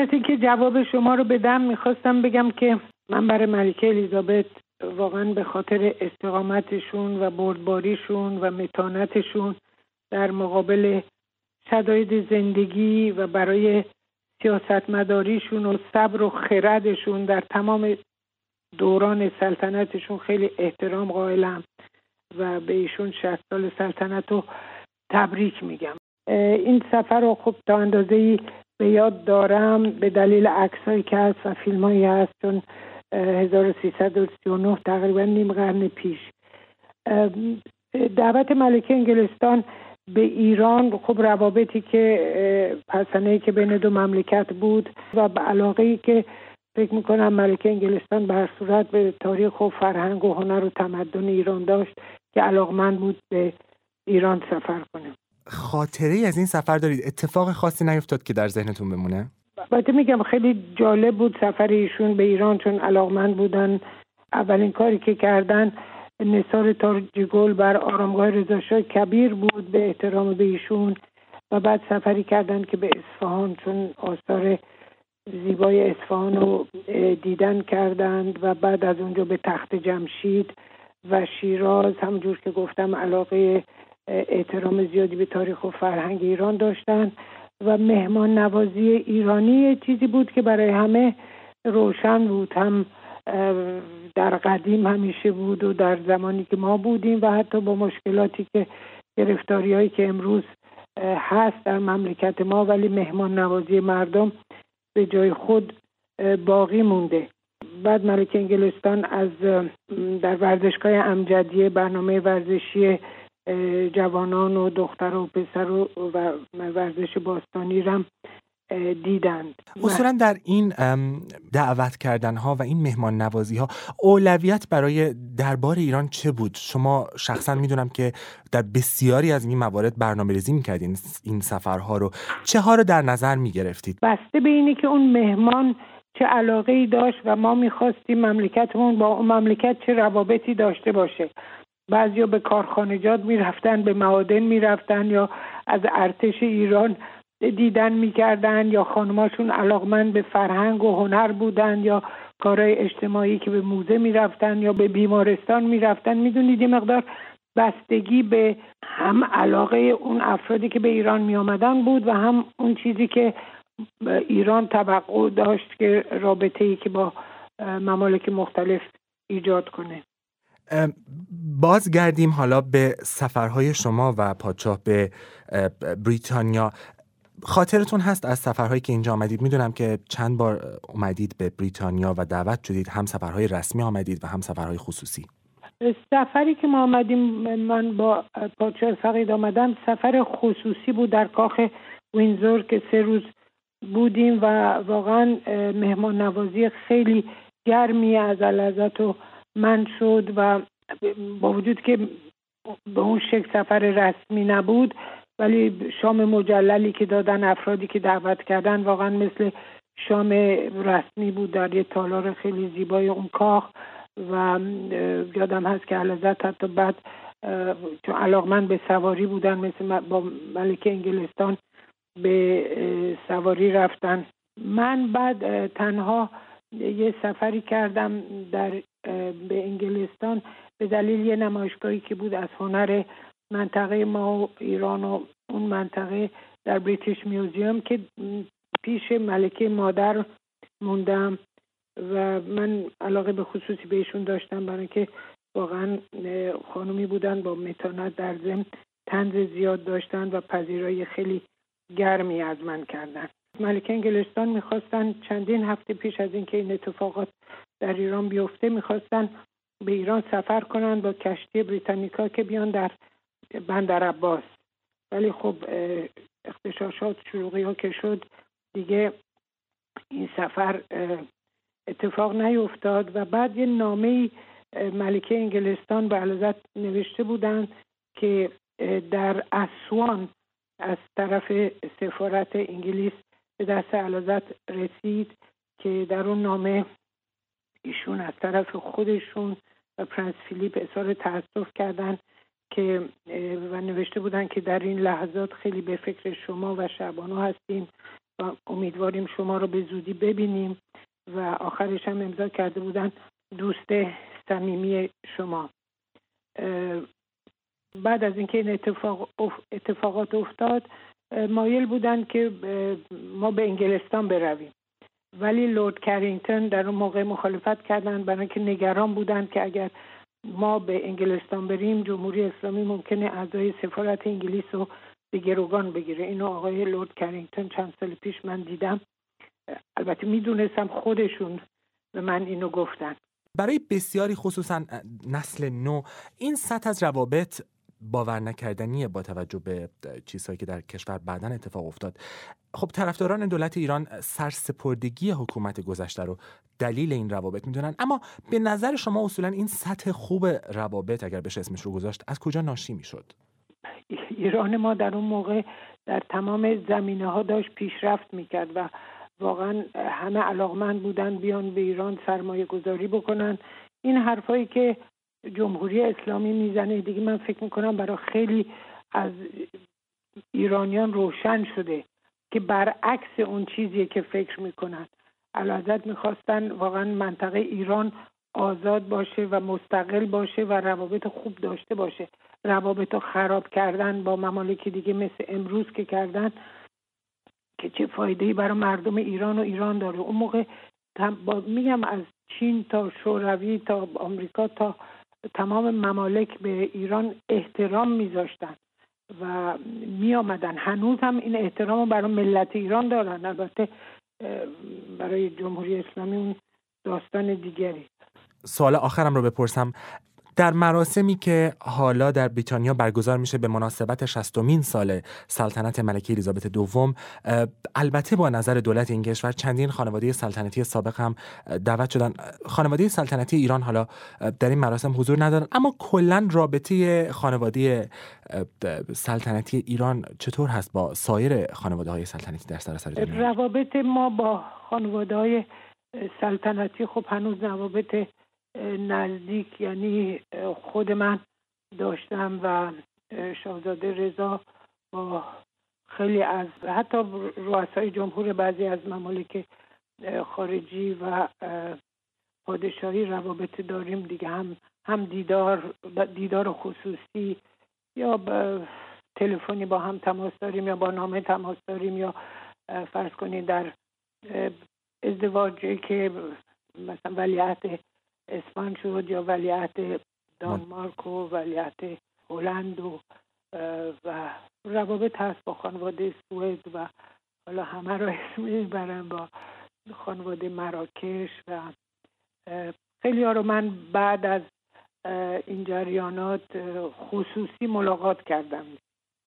از اینکه جواب شما رو بدم می‌خواستم بگم که من برای ملکه الیزابت واقعا به خاطر استقامتشون و بردباریشون و متانتشون در مقابل شداید زندگی و برای سیاستمداریشون و صبر و خردشون در تمام دوران سلطنتشون خیلی احترام قائلم و به ایشون شهست سال سلطنت رو تبریک میگم. این سفر رو خب تا اندازه به یاد دارم به دلیل عکسایی که هست و فیلم هایی هست چون 1339 تقریبا نیم قرن پیش. دعوت ملکه انگلستان به ایران خب روابطی که پسنه که بین دو مملکت بود و به علاقه که فکر می‌کنم ملکه انگلستان به صورت به تاریخ و فرهنگ و هنر و تمدن ایران داشت که علاقمند بود به ایران سفر کنه. خاطره ای از این سفر دارید؟ اتفاق خاصی نیفتاد که در ذهنتون بمونه؟ البته میگم خیلی جالب بود سفر ایشون به ایران چون علاقمند بودن. اولین کاری که کردن نصار تاج گل بر آرامگاه رضاشاه کبیر بود به احترام به ایشون و بعد سفری کردن که به اصفهان چون آثار زیبای اصفهان رو دیدن کردند و بعد از اونجا به تخت جمشید و شیراز. همجور که گفتم علاقه احترام زیادی به تاریخ و فرهنگ ایران داشتن و مهمان نوازی ایرانی چیزی بود که برای همه روشن بود هم در قدیم همیشه بود و در زمانی که ما بودیم و حتی با مشکلاتی که گرفتاری هایی که امروز هست در مملکت ما ولی مهمان نوازی مردم به جای خود باقی مونده. بعد ملک انگلستان از در ورزشگاه امجدیه برنامه ورزشی جوانان و دختر و پسر و, ورزش باستانی رم دیدند. اصولا در این دعوت کردن ها و این مهمان نوازی ها اولویت برای دربار ایران چه بود؟ شما شخصا می‌دونم که در بسیاری از این موارد برنامه ریزی می‌کردین این سفرها رو. چه ها رو در نظر می‌گرفتید؟ بسته به اینه که اون مهمان چه علاقه ای داشت و ما می‌خواستیم مملکتمون با اون مملکت چه روابطی داشته باشه. بعضیا به کارخانجات می‌رفتن به معادن می‌رفتن یا از ارتش ایران دیدن می‌کردن یا خانماشون علاقمند به فرهنگ و هنر بودن یا کارهای اجتماعی که به موزه می‌رفتن یا به بیمارستان می‌رفتن. می‌دونید یه مقدار بستگی به هم علاقه اون افرادی که به ایران می آمدن بود و هم اون چیزی که ایران توقع داشت که رابطه ای که با ممالک مختلف ایجاد کنه. بازگردیم حالا به سفرهای شما و پادشاه به بریتانیا. خاطرتون هست از سفرهایی که اینجا آمدید؟ می‌دونم که چند بار اومدید به بریتانیا و دعوت شدید هم سفرهای رسمی آمدید و هم سفرهای خصوصی. سفری که ما آمدیم من با پادشاه فقید آمدم سفر خصوصی بود در کاخ وینزور که سه روز بودیم و واقعا مهمان نوازی خیلی گرمی از علازت و من شد و با وجود که به اون شکل سفر رسمی نبود ولی شام مجللی که دادن افرادی که دعوت کردن واقعا مثل شام رسمی بود در یه تالار خیلی زیبای اون کاخ و یادم هست که علازت حتی بعد چون علاقمند به سواری بودن مثل با ملکه انگلستان به سواری رفتن. من بعد تنها یه سفری کردم در به انگلستان. به دلیل یه نمایشگاهی که بود از هنر منطقه ما و ایران و اون منطقه در بریتیش میوزیوم که پیش ملکه مادر موندم و من علاقه به خصوصی بهشون داشتم برای که واقعا خانومی بودن با متانت در ضمن تنز زیاد داشتن و پذیرایی خیلی گرمی از من کردن. ملکه انگلستان می‌خواستن چندین هفته پیش از اینکه این اتفاقات در ایران بیفته می‌خواستن به ایران سفر کنن با کشتی بریتانیکا که بیان در بندر عباس. ولی خب اختشاشات شروعی ها که شد دیگه این سفر اتفاق نیفتاد و بعد یه نامه ملکه انگلستان به علازت نوشته بودند که در اسوان از طرف سفارت انگلیس به دست علازت رسید که در اون نامه ایشون از طرف خودشون و پرنس فیلیپ اظهار تاسف کردن که و نوشته بودن که در این لحظات خیلی به فکر شما و شبانو هستیم و امیدواریم شما رو به زودی ببینیم و آخرش هم امضا کرده بودن دوست صمیمی شما. بعد از اینکه این اتفاق اتفاقات افتاد مایل بودن که ما به انگلستان برویم. ولی لورد کرینگتون در اون موقع مخالفت کردن برای اینکه نگران بودن که اگر ما به انگلستان بریم جمهوری اسلامی ممکنه اعضای سفارت انگلیس رو به گروگان بگیره. اینو آقای لورد کرینگتون چند سال پیش من دیدم. البته می‌دونستم خودشون به من اینو گفتن. برای بسیاری خصوصا نسل نو این سطح از روابط باور نکردنیه با توجه به چیزهایی که در کشور بعدا اتفاق افتاد. خب طرفداران دولت ایران سرسپردگی حکومت گذشته رو دلیل این روابط می‌دونن. اما به نظر شما اصولا این سطح خوب روابط اگر بشه اسمش رو گذاشت از کجا ناشی می‌شد؟ ایران ما در اون موقع در تمام زمینه ها داشت پیشرفت می‌کرد و واقعا همه علاقمند بودن بیان به ایران سرمایه گذاری بکنن. این حرفایی که جمهوری اسلامی می‌زنه. دیگه من فکر می‌کنم برای خیلی از ایرانیان روشن شده که برعکس اون چیزیه که فکر می‌کنن. علازت می‌خواستن واقعا منطقه ایران آزاد باشه و مستقل باشه و روابط خوب داشته باشه. روابط رو خراب کردن با ممالک دیگه مثل امروز که کردن که چه فایده برای مردم ایران و ایران داره. اون موقع با میگم از چین تا شوروی تا آمریکا تا تمام ممالک به ایران احترام میذاشتن و می آمدن هنوز هم این احترام رو برای ملت ایران دارن. البته برای جمهوری اسلامی اون داستان دیگری. سوال آخرم رو بپرسم. در مراسمی که حالا در بریتانیا برگزار میشه به مناسبت شستمین سال سلطنت ملکه الیزابت دوم البته با نظر دولت این کشور چندین خانواده سلطنتی سابق هم دعوت شدن. خانواده سلطنتی ایران حالا در این مراسم حضور ندارن. اما کلا رابطه خانواده سلطنتی ایران چطور هست با سایر خانواده های سلطنتی در سراسر دنیا؟ روابط ما با خانواده های سلطنتی خب هنوز روابط نزدیک یعنی خود من داشتم و شاهزاده رضا با خیلی از حتی رؤسای جمهور بعضی از ممالک خارجی و پادشاهی روابط داریم دیگه. هم هم دیدار دیدار خصوصی یا تلفنی با هم تماس داریم یا با نامه تماس داریم یا فرض کنید در ازدواجی که مثلا ولیعت اسپان شد یا ولیعت دانمارک و ولیعت هلند و و روابط هست با خانواده سوئد و حالا همه رو اسم می‌برم با خانواده مراکش و خیلی ها رو من بعد از این جریانات خصوصی ملاقات کردم.